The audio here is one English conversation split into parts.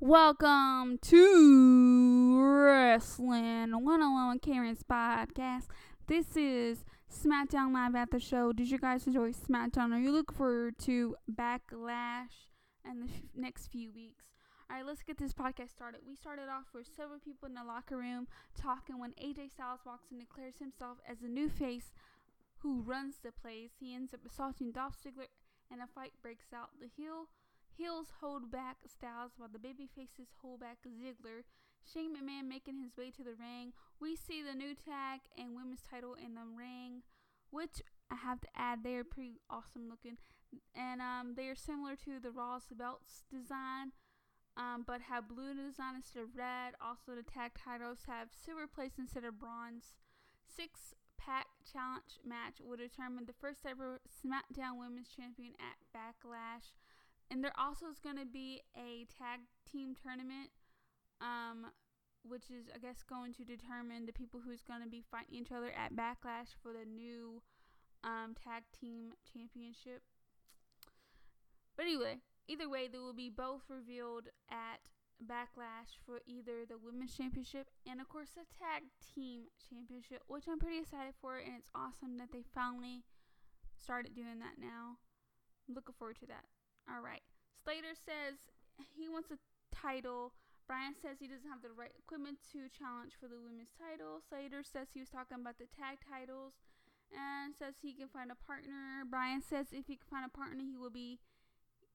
Welcome to Wrestling 101 with Karen's podcast. This is SmackDown Live at the show. Did you guys enjoy SmackDown? Are you looking forward to Backlash and the f- next few weeks? All right, let's get this podcast started. We started off with several people in the locker room talking when AJ Styles walks and declares himself as the new face who runs the place. He ends up assaulting Dolph Ziggler and a fight breaks out. The heel Heels hold back Styles while the baby faces hold back Ziggler. Shane McMahon making his way to the ring. We see the new tag and women's title in the ring, which I have to add, they are pretty awesome looking. And um, they are similar to the Raw's belts design, um, but have blue design instead of red. Also, the tag titles have silver place instead of bronze. Six pack challenge match will determine the first ever SmackDown Women's Champion at Backlash and there also is going to be a tag team tournament um which is i guess going to determine the people who's going to be fighting each other at backlash for the new um tag team championship. But anyway either way they will be both revealed at backlash for either the women's championship and of course the tag team championship which i'm pretty excited for and it's awesome that they finally started doing that now. I'm looking forward to that all right. Slater says he wants a title. Bryan says he doesn't have the right equipment to challenge for the women's title. Slater says he was talking about the tag titles and says he can find a partner. Bryan says if he can find a partner, he will be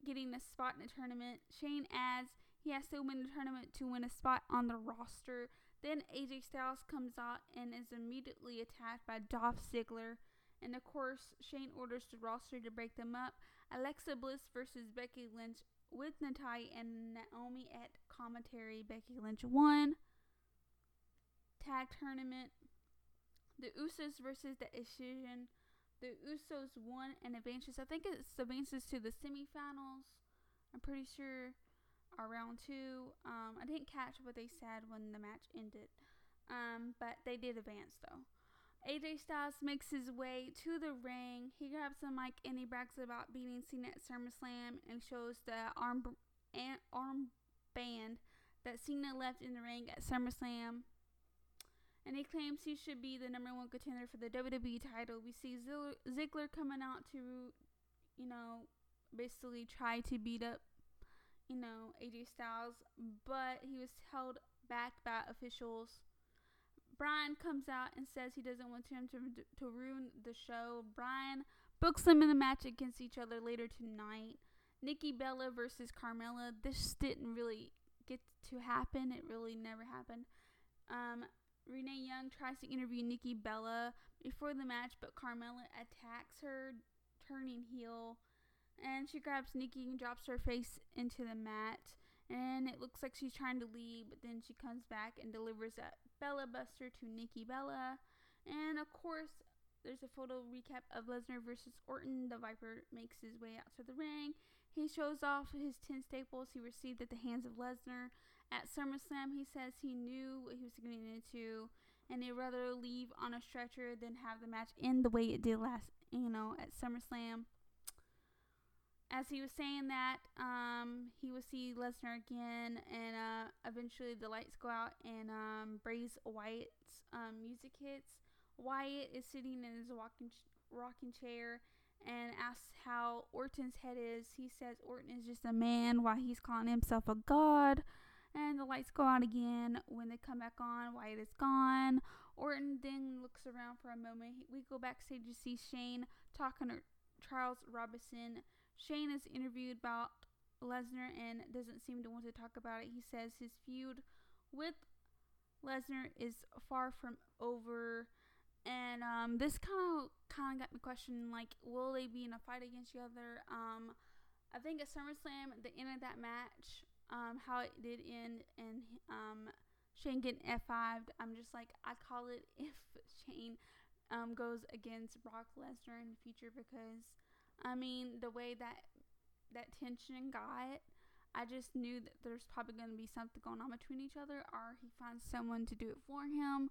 getting a spot in the tournament. Shane adds he has to win the tournament to win a spot on the roster. Then AJ Styles comes out and is immediately attacked by Dolph Ziggler. And of course, Shane orders the roster to break them up. Alexa Bliss versus Becky Lynch with Natalya and Naomi at commentary. Becky Lynch won. Tag tournament. The Usos versus the Decision. The Usos won and advances. I think it's advances to the semifinals. I'm pretty sure around two. Um, I didn't catch what they said when the match ended. Um, but they did advance though. AJ Styles makes his way to the ring. He grabs the mic and he brags about beating Cena at SummerSlam and shows the arm arm band that Cena left in the ring at SummerSlam. And he claims he should be the number one contender for the WWE title. We see Ziggler coming out to, you know, basically try to beat up, you know, AJ Styles, but he was held back by officials Bryan comes out and says he doesn't want him to, to ruin the show. Bryan books them in a match against each other later tonight. Nikki Bella versus Carmella. This didn't really get to happen. It really never happened. Um, Renee Young tries to interview Nikki Bella before the match, but Carmella attacks her, turning heel. And she grabs Nikki and drops her face into the mat and it looks like she's trying to leave, but then she comes back and delivers a Bella Buster to Nikki Bella. And of course, there's a photo recap of Lesnar versus Orton. The Viper makes his way out to the ring. He shows off his 10 staples he received at the hands of Lesnar. At SummerSlam, he says he knew what he was getting into and he'd rather leave on a stretcher than have the match end the way it did last, you know, at SummerSlam as he was saying that, um, he will see Lesnar again, and uh, eventually the lights go out, and um, Bray Wyatt's um, music hits. Wyatt is sitting in his walking rocking chair and asks how Orton's head is. He says Orton is just a man, while he's calling himself a god. And the lights go out again. When they come back on, Wyatt is gone. Orton then looks around for a moment. We go backstage to see Shane talking to Charles Robinson Shane is interviewed about Lesnar and doesn't seem to want to talk about it. He says his feud with Lesnar is far from over, and um, this kind of kind of got me questioning like, will they be in a fight against each other? Um, I think at SummerSlam, the end of that match, um, how it did end, and um, Shane getting F5'd, I'm just like, I call it if Shane um, goes against Brock Lesnar in the future because I mean, the way that that tension got, I just knew that there's probably going to be something going on between each other, or he finds someone to do it for him.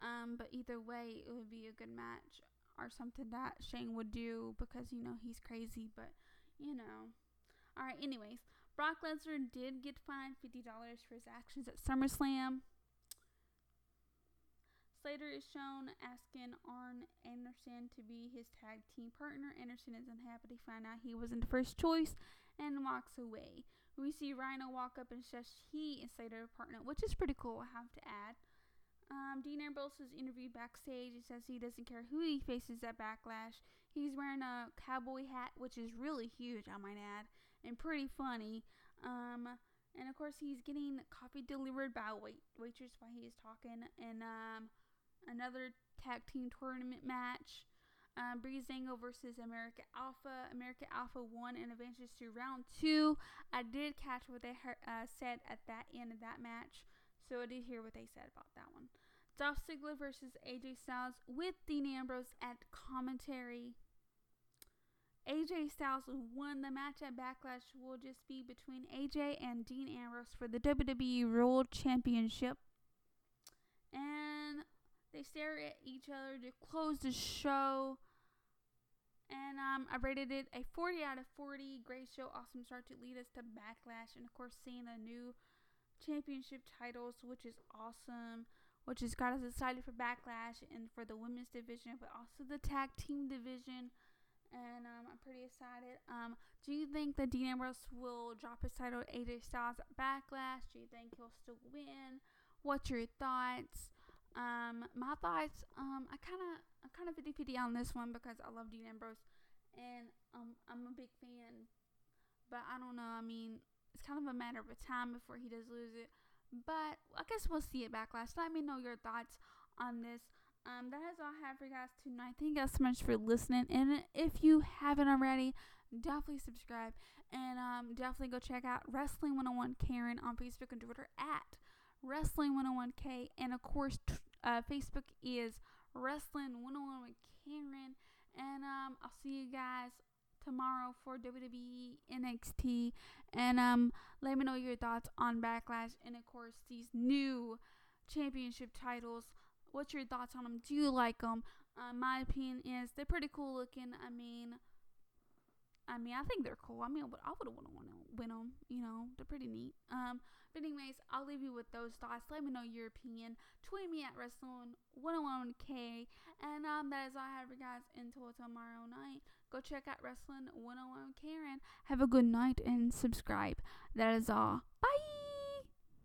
Um, but either way, it would be a good match or something that Shane would do because you know he's crazy. But you know, all right. Anyways, Brock Lesnar did get fined $50 for his actions at SummerSlam. Slater is shown asking Anderson to be his tag team partner. Anderson is unhappy to find out he wasn't the first choice and walks away. We see Rhino walk up and says he and Slater are partner, which is pretty cool, I have to add. Um, Dean Ambrose is interviewed backstage. He says he doesn't care who he faces at Backlash. He's wearing a cowboy hat, which is really huge, I might add, and pretty funny. Um, and of course, he's getting coffee delivered by a wait- waitress while he is talking. And um, another tag team tournament match. Um, Breezango versus American Alpha. American Alpha won and advances to round two. I did catch what they heard, uh, said at that end of that match, so I did hear what they said about that one. Dolph Ziggler versus AJ Styles with Dean Ambrose at commentary. AJ Styles won the match at Backlash. Will just be between AJ and Dean Ambrose for the WWE World Championship. They stare at each other to close the show. And um, I rated it a 40 out of 40. Great show, awesome start to lead us to Backlash. And of course, seeing the new championship titles, which is awesome. Which has got us excited for Backlash and for the women's division, but also the tag team division. And um, I'm pretty excited. Um, do you think that Dean Ambrose will drop his title AJ Styles at Backlash? Do you think he'll still win? What's your thoughts? Um, my thoughts, um, I kind of, I'm kind of 50-50 on this one because I love Dean Ambrose, and um, I'm a big fan. But I don't know. I mean, it's kind of a matter of time before he does lose it. But I guess we'll see it backlash. Let me know your thoughts on this. Um, that is all I have for you guys tonight. Thank you guys so much for listening. And if you haven't already, definitely subscribe and um, definitely go check out Wrestling 101 Karen on Facebook and Twitter at Wrestling 101K. And of course, t- uh, Facebook is Wrestling 101 with Karen. And um, I'll see you guys tomorrow for WWE NXT. And um, let me know your thoughts on Backlash and, of course, these new championship titles. What's your thoughts on them? Do you like them? Uh, my opinion is they're pretty cool looking. I mean, I mean, I think they're cool. I mean, I would want to win them. You know, they're pretty neat. Um, but anyways, I'll leave you with those thoughts. Let me know your opinion. Tweet me at Wrestling101K. And um, that is all I have for you guys until tomorrow night. Go check out Wrestling 101 Karen. Have a good night and subscribe. That is all. Bye.